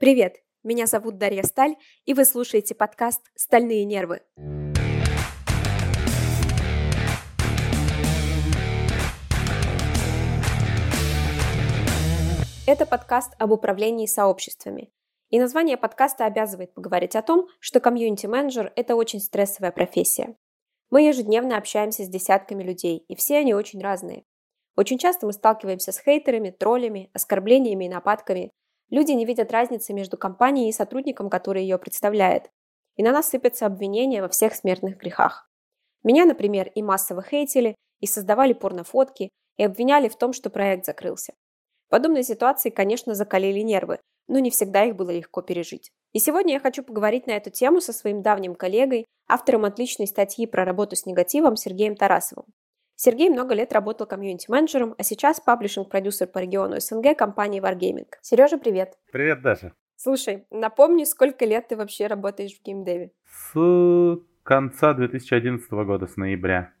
Привет, меня зовут Дарья Сталь, и вы слушаете подкаст «Стальные нервы». Это подкаст об управлении сообществами. И название подкаста обязывает поговорить о том, что комьюнити-менеджер – это очень стрессовая профессия. Мы ежедневно общаемся с десятками людей, и все они очень разные. Очень часто мы сталкиваемся с хейтерами, троллями, оскорблениями и нападками, Люди не видят разницы между компанией и сотрудником, который ее представляет. И на нас сыпятся обвинения во всех смертных грехах. Меня, например, и массово хейтили, и создавали порнофотки, и обвиняли в том, что проект закрылся. Подобные ситуации, конечно, закалили нервы, но не всегда их было легко пережить. И сегодня я хочу поговорить на эту тему со своим давним коллегой, автором отличной статьи про работу с негативом Сергеем Тарасовым. Сергей много лет работал комьюнити-менеджером, а сейчас паблишинг-продюсер по региону СНГ компании Wargaming. Сережа, привет. Привет, Даша. Слушай, напомни, сколько лет ты вообще работаешь в геймдеве? С конца 2011 года, с ноября.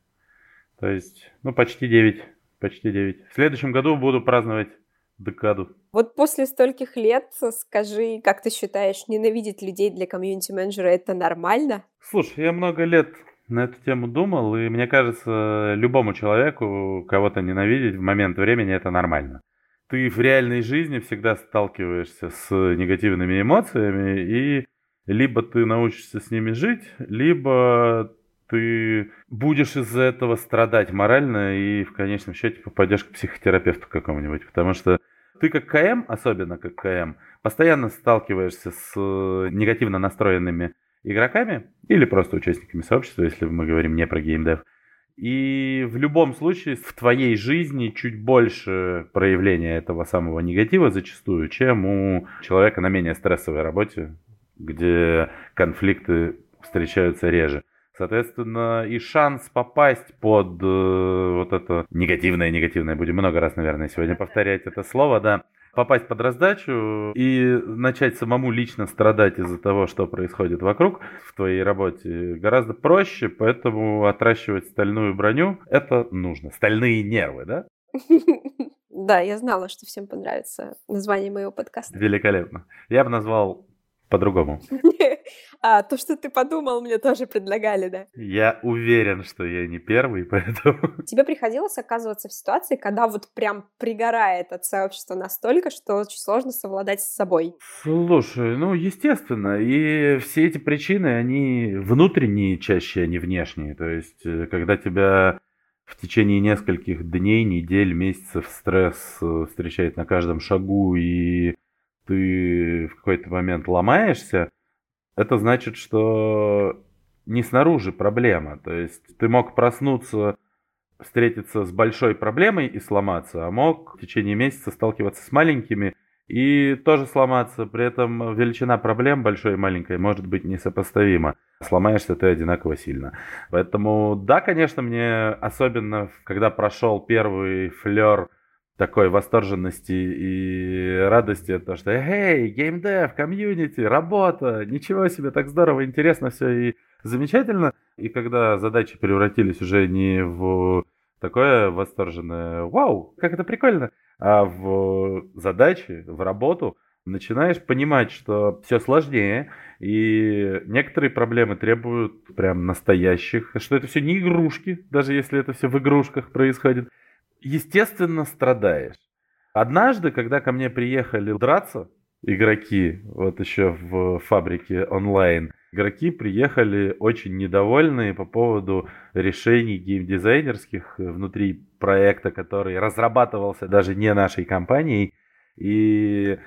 То есть, ну, почти 9. Почти 9. В следующем году буду праздновать декаду. Вот после стольких лет скажи, как ты считаешь, ненавидеть людей для комьюнити-менеджера это нормально? Слушай, я много лет на эту тему думал, и мне кажется, любому человеку кого-то ненавидеть в момент времени это нормально. Ты в реальной жизни всегда сталкиваешься с негативными эмоциями, и либо ты научишься с ними жить, либо ты будешь из-за этого страдать морально и в конечном счете попадешь к психотерапевту какому-нибудь. Потому что ты как КМ, особенно как КМ, постоянно сталкиваешься с негативно настроенными игроками или просто участниками сообщества, если мы говорим не про геймдев. И в любом случае в твоей жизни чуть больше проявления этого самого негатива зачастую, чем у человека на менее стрессовой работе, где конфликты встречаются реже. Соответственно, и шанс попасть под э, вот это негативное, негативное, будем много раз, наверное, сегодня повторять это слово, да, попасть под раздачу и начать самому лично страдать из-за того, что происходит вокруг в твоей работе, гораздо проще, поэтому отращивать стальную броню – это нужно. Стальные нервы, да? Да, я знала, что всем понравится название моего подкаста. Великолепно. Я бы назвал по-другому. А то, что ты подумал, мне тоже предлагали, да? Я уверен, что я не первый, поэтому... Тебе приходилось оказываться в ситуации, когда вот прям пригорает от сообщества настолько, что очень сложно совладать с собой? Слушай, ну, естественно, и все эти причины, они внутренние чаще, а не внешние. То есть, э, когда тебя в течение нескольких дней, недель, месяцев стресс э, встречает на каждом шагу, и ты в какой-то момент ломаешься, это значит, что не снаружи проблема. То есть ты мог проснуться, встретиться с большой проблемой и сломаться, а мог в течение месяца сталкиваться с маленькими и тоже сломаться. При этом величина проблем большой и маленькой может быть несопоставима. Сломаешься ты одинаково сильно. Поэтому, да, конечно, мне особенно, когда прошел первый флер такой восторженности и радости, то что «Эй, геймдев, комьюнити, работа, ничего себе, так здорово, интересно все и замечательно». И когда задачи превратились уже не в такое восторженное «Вау, как это прикольно!», а в задачи, в работу, начинаешь понимать, что все сложнее, и некоторые проблемы требуют прям настоящих, что это все не игрушки, даже если это все в игрушках происходит, естественно, страдаешь. Однажды, когда ко мне приехали драться игроки, вот еще в фабрике онлайн, игроки приехали очень недовольные по поводу решений геймдизайнерских внутри проекта, который разрабатывался даже не нашей компанией. И,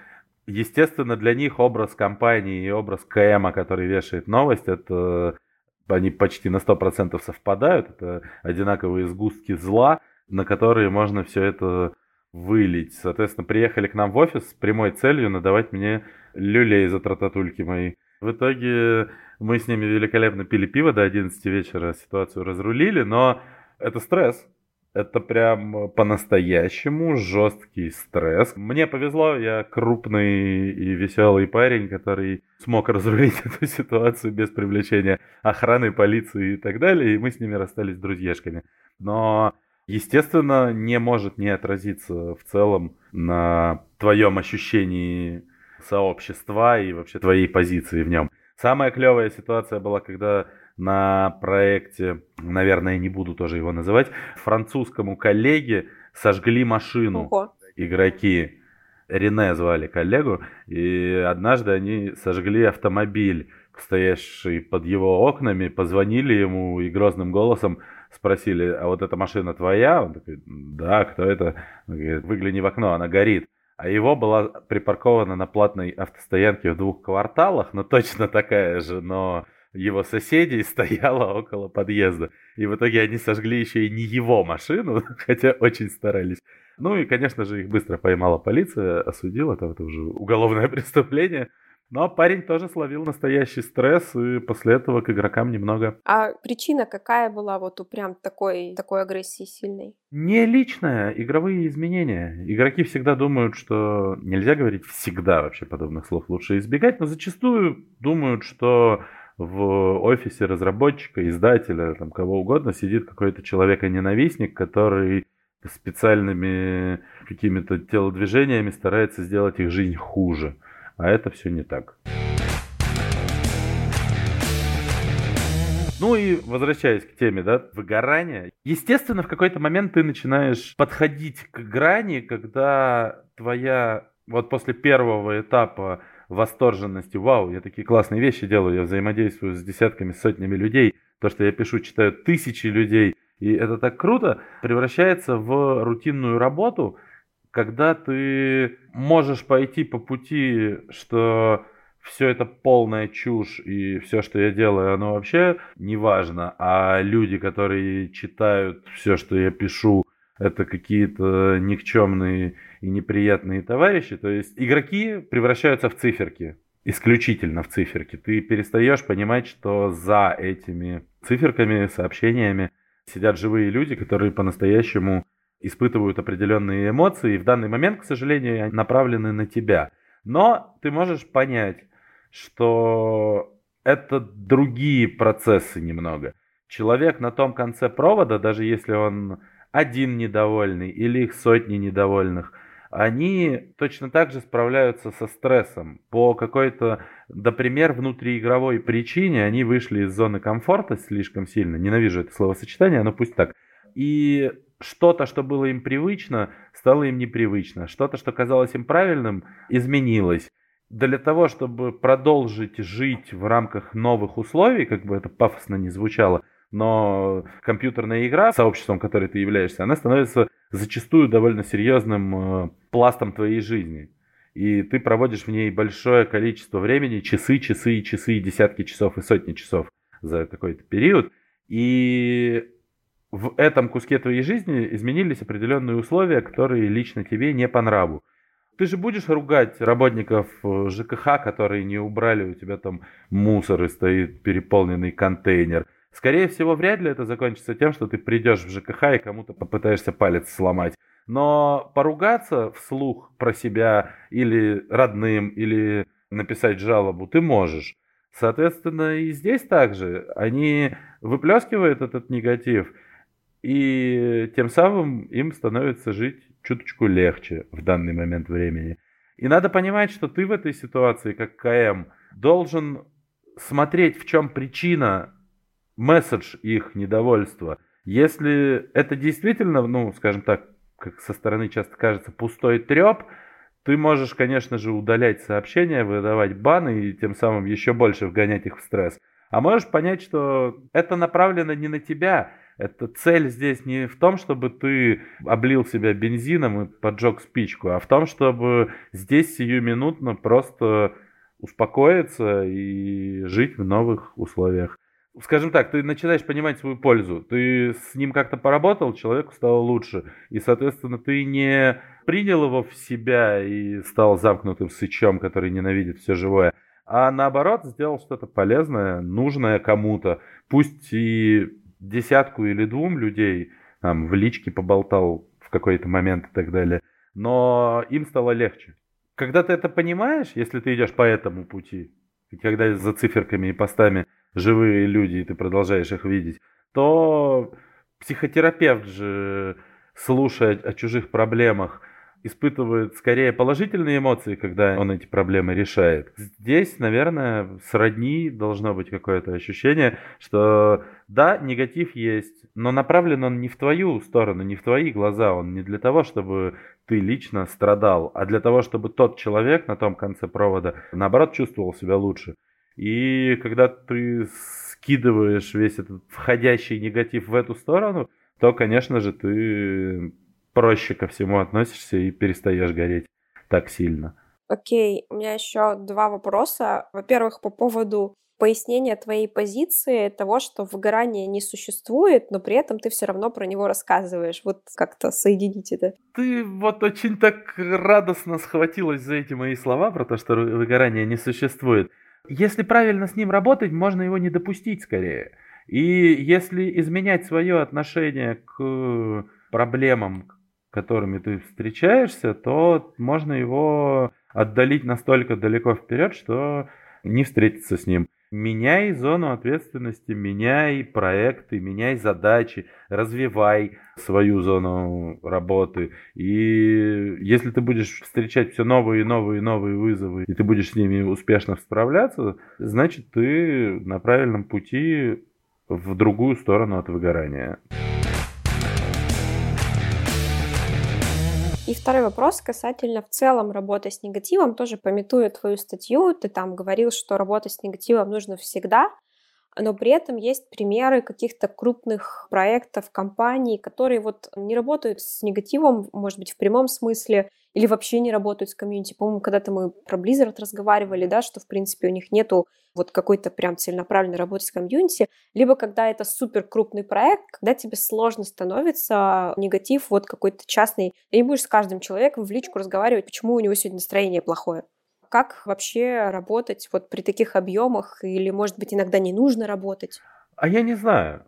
естественно, для них образ компании и образ КМа, который вешает новость, это они почти на 100% совпадают. Это одинаковые сгустки зла – на которые можно все это вылить. Соответственно, приехали к нам в офис с прямой целью надавать мне люлей за трататульки мои. В итоге мы с ними великолепно пили пиво до 11 вечера, ситуацию разрулили, но это стресс. Это прям по-настоящему жесткий стресс. Мне повезло, я крупный и веселый парень, который смог разрулить эту ситуацию без привлечения охраны, полиции и так далее, и мы с ними расстались друзьяшками. Но естественно, не может не отразиться в целом на твоем ощущении сообщества и вообще твоей позиции в нем. Самая клевая ситуация была, когда на проекте, наверное, не буду тоже его называть, французскому коллеге сожгли машину Ого. игроки. Рене звали коллегу, и однажды они сожгли автомобиль, стоящий под его окнами, позвонили ему и грозным голосом спросили, а вот эта машина твоя? Он такой, да, кто это? Он говорит, выгляни в окно, она горит. А его была припаркована на платной автостоянке в двух кварталах, но точно такая же, но его соседей стояла около подъезда. И в итоге они сожгли еще и не его машину, хотя очень старались. Ну и, конечно же, их быстро поймала полиция, осудила, там это уже уголовное преступление. Но парень тоже словил настоящий стресс, и после этого к игрокам немного... А причина какая была вот у прям такой, такой агрессии сильной? Не личная, игровые изменения. Игроки всегда думают, что... Нельзя говорить всегда вообще подобных слов, лучше избегать, но зачастую думают, что в офисе разработчика, издателя, там, кого угодно, сидит какой-то человека-ненавистник, который специальными какими-то телодвижениями старается сделать их жизнь хуже. А это все не так. Ну и возвращаясь к теме, да, выгорания. Естественно, в какой-то момент ты начинаешь подходить к грани, когда твоя, вот после первого этапа восторженности, вау, я такие классные вещи делаю, я взаимодействую с десятками, сотнями людей, то, что я пишу, читают тысячи людей, и это так круто, превращается в рутинную работу, когда ты можешь пойти по пути, что все это полная чушь, и все, что я делаю, оно вообще не важно, а люди, которые читают все, что я пишу, это какие-то никчемные и неприятные товарищи. То есть игроки превращаются в циферки, исключительно в циферки. Ты перестаешь понимать, что за этими циферками, сообщениями сидят живые люди, которые по-настоящему испытывают определенные эмоции, и в данный момент, к сожалению, они направлены на тебя. Но ты можешь понять, что это другие процессы немного. Человек на том конце провода, даже если он один недовольный или их сотни недовольных, они точно так же справляются со стрессом. По какой-то, например, внутриигровой причине они вышли из зоны комфорта слишком сильно. Ненавижу это словосочетание, но пусть так. И что-то, что было им привычно, стало им непривычно. Что-то, что казалось им правильным, изменилось. Для того, чтобы продолжить жить в рамках новых условий, как бы это пафосно не звучало, но компьютерная игра, сообществом, которой ты являешься, она становится зачастую довольно серьезным э, пластом твоей жизни. И ты проводишь в ней большое количество времени, часы, часы часы, десятки часов и сотни часов за какой-то период. И в этом куске твоей жизни изменились определенные условия, которые лично тебе не по нраву. Ты же будешь ругать работников э, ЖКХ, которые не убрали у тебя там мусор и стоит переполненный контейнер. Скорее всего, вряд ли это закончится тем, что ты придешь в ЖКХ и кому-то попытаешься палец сломать. Но поругаться вслух про себя или родным, или написать жалобу ты можешь. Соответственно, и здесь также они выплескивают этот негатив – и тем самым им становится жить чуточку легче в данный момент времени. И надо понимать, что ты в этой ситуации, как КМ, должен смотреть, в чем причина, месседж их недовольства. Если это действительно, ну, скажем так, как со стороны часто кажется, пустой треп, ты можешь, конечно же, удалять сообщения, выдавать баны и тем самым еще больше вгонять их в стресс. А можешь понять, что это направлено не на тебя, это цель здесь не в том, чтобы ты облил себя бензином и поджег спичку, а в том, чтобы здесь сиюминутно просто успокоиться и жить в новых условиях. Скажем так, ты начинаешь понимать свою пользу. Ты с ним как-то поработал, человеку стало лучше. И, соответственно, ты не принял его в себя и стал замкнутым сычом, который ненавидит все живое, а наоборот сделал что-то полезное, нужное кому-то. Пусть и десятку или двум людей, там, в личке поболтал в какой-то момент и так далее, но им стало легче. Когда ты это понимаешь, если ты идешь по этому пути, когда за циферками и постами живые люди, и ты продолжаешь их видеть, то психотерапевт же, слушая о чужих проблемах, испытывает скорее положительные эмоции, когда он эти проблемы решает. Здесь, наверное, сродни должно быть какое-то ощущение, что да, негатив есть, но направлен он не в твою сторону, не в твои глаза, он не для того, чтобы ты лично страдал, а для того, чтобы тот человек на том конце провода, наоборот, чувствовал себя лучше. И когда ты скидываешь весь этот входящий негатив в эту сторону, то, конечно же, ты проще ко всему относишься и перестаешь гореть так сильно. Окей, у меня еще два вопроса. Во-первых, по поводу пояснения твоей позиции, того, что выгорания не существует, но при этом ты все равно про него рассказываешь. Вот как-то соединить это. Ты вот очень так радостно схватилась за эти мои слова про то, что выгорания не существует. Если правильно с ним работать, можно его не допустить скорее. И если изменять свое отношение к проблемам, которыми ты встречаешься, то можно его отдалить настолько далеко вперед, что не встретиться с ним. Меняй зону ответственности, меняй проекты, меняй задачи, развивай свою зону работы. И если ты будешь встречать все новые и новые и новые вызовы, и ты будешь с ними успешно справляться, значит ты на правильном пути в другую сторону от выгорания. Второй вопрос касательно в целом работы с негативом. Тоже пометую твою статью. Ты там говорил, что работать с негативом нужно всегда, но при этом есть примеры каких-то крупных проектов, компаний, которые вот не работают с негативом, может быть, в прямом смысле, или вообще не работают с комьюнити. По-моему, когда-то мы про Blizzard разговаривали, да, что, в принципе, у них нету вот какой-то прям целенаправленной работы с комьюнити, либо когда это супер крупный проект, когда тебе сложно становится негатив вот какой-то частный, и не будешь с каждым человеком в личку разговаривать, почему у него сегодня настроение плохое как вообще работать вот при таких объемах, или, может быть, иногда не нужно работать? А я не знаю.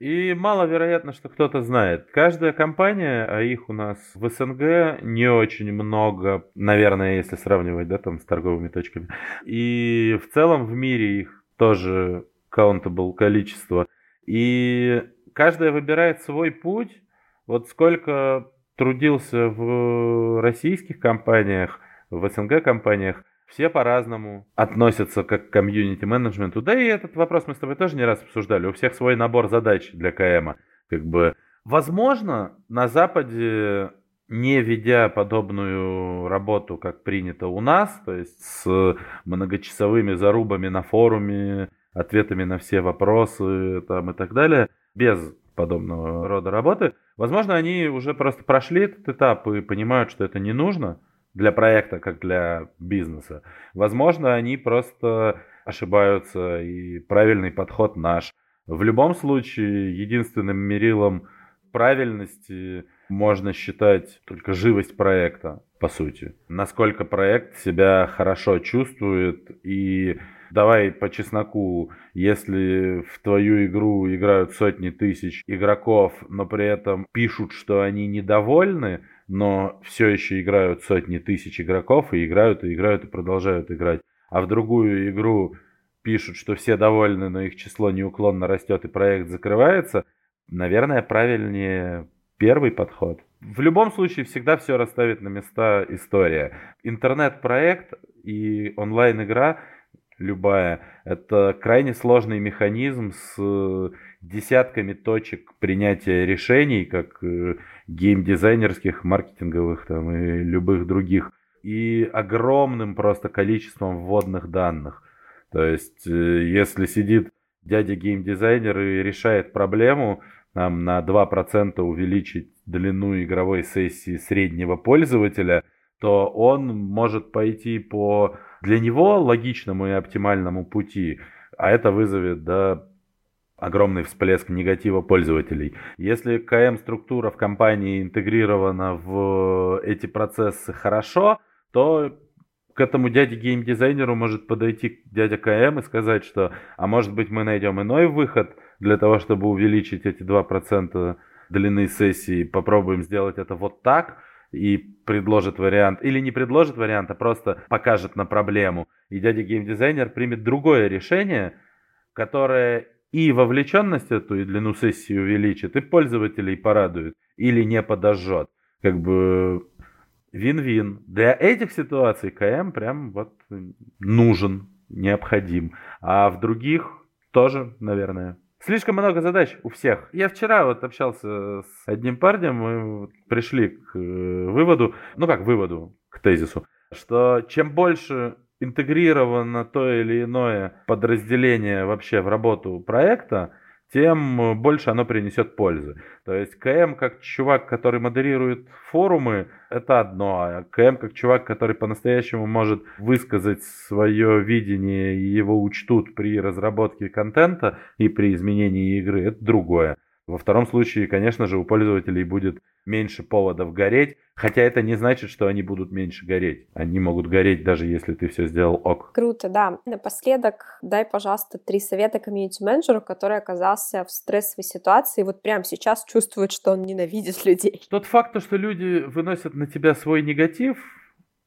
И маловероятно, что кто-то знает. Каждая компания, а их у нас в СНГ не очень много, наверное, если сравнивать, да, там с торговыми точками. И в целом в мире их тоже countable количество. И каждая выбирает свой путь. Вот сколько трудился в российских компаниях, в СНГ компаниях, все по-разному относятся к комьюнити-менеджменту. Да и этот вопрос мы с тобой тоже не раз обсуждали. У всех свой набор задач для КМа. Как бы, возможно, на Западе, не ведя подобную работу, как принято у нас, то есть с многочасовыми зарубами на форуме, ответами на все вопросы там, и так далее, без подобного рода работы, возможно, они уже просто прошли этот этап и понимают, что это не нужно – для проекта, как для бизнеса. Возможно, они просто ошибаются, и правильный подход наш. В любом случае, единственным мерилом правильности можно считать только живость проекта, по сути. Насколько проект себя хорошо чувствует и давай по чесноку, если в твою игру играют сотни тысяч игроков, но при этом пишут, что они недовольны, но все еще играют сотни тысяч игроков и играют, и играют, и продолжают играть. А в другую игру пишут, что все довольны, но их число неуклонно растет и проект закрывается, наверное, правильнее первый подход. В любом случае всегда все расставит на места история. Интернет-проект и онлайн-игра любая, это крайне сложный механизм с десятками точек принятия решений, как э, геймдизайнерских, маркетинговых там, и любых других, и огромным просто количеством вводных данных. То есть, э, если сидит дядя геймдизайнер и решает проблему, там, на 2% увеличить длину игровой сессии среднего пользователя, то он может пойти по для него логичному и оптимальному пути, а это вызовет да, огромный всплеск негатива пользователей. Если КМ-структура в компании интегрирована в эти процессы хорошо, то к этому дяде геймдизайнеру может подойти дядя КМ и сказать, что а может быть мы найдем иной выход для того, чтобы увеличить эти 2% длины сессии, попробуем сделать это вот так, и предложит вариант, или не предложит вариант, а просто покажет на проблему. И дядя геймдизайнер примет другое решение, которое и вовлеченность эту, и длину сессии увеличит, и пользователей порадует, или не подожжет. Как бы вин-вин. Для этих ситуаций КМ прям вот нужен, необходим. А в других тоже, наверное. Слишком много задач у всех. Я вчера вот общался с одним парнем, мы пришли к э, выводу, ну как выводу, к тезису, что чем больше интегрировано то или иное подразделение вообще в работу проекта, тем больше оно принесет пользы. То есть КМ как чувак, который модерирует форумы, это одно, а КМ как чувак, который по-настоящему может высказать свое видение и его учтут при разработке контента и при изменении игры, это другое. Во втором случае, конечно же, у пользователей будет меньше поводов гореть, хотя это не значит, что они будут меньше гореть. Они могут гореть, даже если ты все сделал ок. Круто, да. Напоследок дай, пожалуйста, три совета комьюнити-менеджеру, который оказался в стрессовой ситуации и вот прямо сейчас чувствует, что он ненавидит людей. Тот факт, что люди выносят на тебя свой негатив,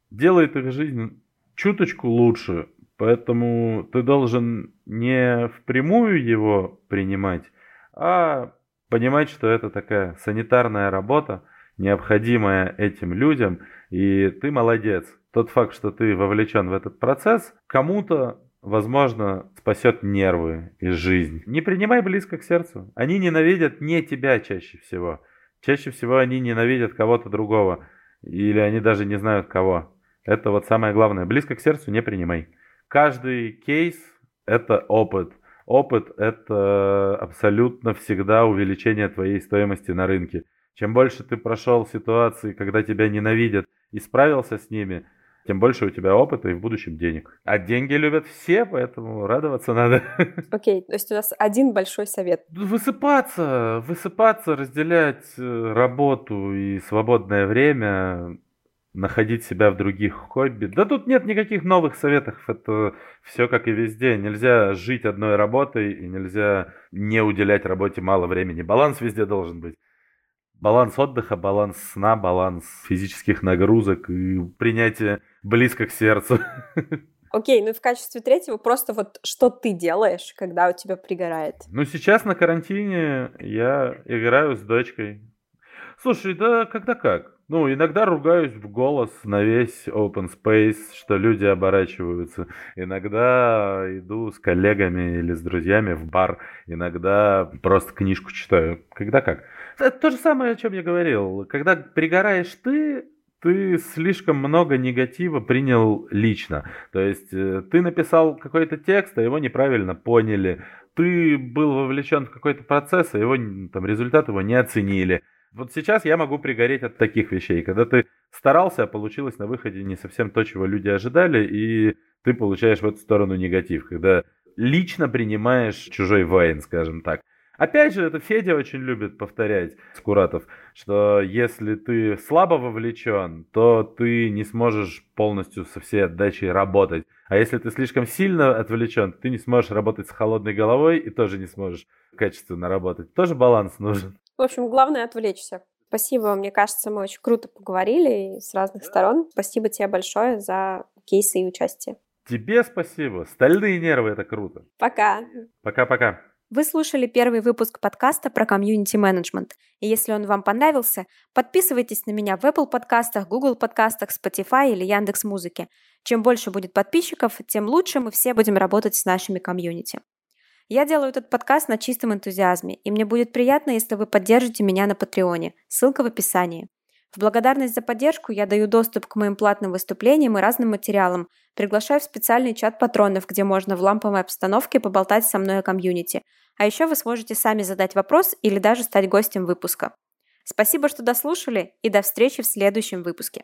делает их жизнь чуточку лучше. Поэтому ты должен не впрямую его принимать, а понимать, что это такая санитарная работа, необходимая этим людям, и ты молодец. Тот факт, что ты вовлечен в этот процесс, кому-то, возможно, спасет нервы и жизнь. Не принимай близко к сердцу. Они ненавидят не тебя чаще всего. Чаще всего они ненавидят кого-то другого. Или они даже не знают кого. Это вот самое главное. Близко к сердцу не принимай. Каждый кейс – это опыт. Опыт – это абсолютно всегда увеличение твоей стоимости на рынке. Чем больше ты прошел ситуации, когда тебя ненавидят, и справился с ними, тем больше у тебя опыта и в будущем денег. А деньги любят все, поэтому радоваться надо. Окей, okay, то есть у нас один большой совет. Высыпаться, высыпаться, разделять э, работу и свободное время находить себя в других хобби. Да тут нет никаких новых советов, это все как и везде. Нельзя жить одной работой и нельзя не уделять работе мало времени. Баланс везде должен быть. Баланс отдыха, баланс сна, баланс физических нагрузок и принятие близко к сердцу. Окей, ну и в качестве третьего просто вот что ты делаешь, когда у тебя пригорает? Ну сейчас на карантине я играю с дочкой. Слушай, да когда как. Ну, иногда ругаюсь в голос на весь open space, что люди оборачиваются. Иногда иду с коллегами или с друзьями в бар. Иногда просто книжку читаю. Когда как. Это то же самое, о чем я говорил. Когда пригораешь ты, ты слишком много негатива принял лично. То есть э, ты написал какой-то текст, а его неправильно поняли. Ты был вовлечен в какой-то процесс, а его там результат его не оценили. Вот сейчас я могу пригореть от таких вещей, когда ты старался, а получилось на выходе не совсем то, чего люди ожидали, и ты получаешь в эту сторону негатив, когда лично принимаешь чужой вайн, скажем так. Опять же, это Федя очень любит повторять, Скуратов, что если ты слабо вовлечен, то ты не сможешь полностью со всей отдачей работать. А если ты слишком сильно отвлечен, ты не сможешь работать с холодной головой и тоже не сможешь качественно работать. Тоже баланс нужен. В общем, главное отвлечься. Спасибо, мне кажется, мы очень круто поговорили с разных сторон. Спасибо тебе большое за кейсы и участие. Тебе спасибо. Стальные нервы — это круто. Пока. Пока-пока. Вы слушали первый выпуск подкаста про комьюнити-менеджмент. И если он вам понравился, подписывайтесь на меня в Apple подкастах, Google подкастах, Spotify или Яндекс Музыке. Чем больше будет подписчиков, тем лучше мы все будем работать с нашими комьюнити. Я делаю этот подкаст на чистом энтузиазме, и мне будет приятно, если вы поддержите меня на Патреоне. Ссылка в описании. В благодарность за поддержку я даю доступ к моим платным выступлениям и разным материалам, приглашаю в специальный чат патронов, где можно в ламповой обстановке поболтать со мной о комьюнити. А еще вы сможете сами задать вопрос или даже стать гостем выпуска. Спасибо, что дослушали, и до встречи в следующем выпуске.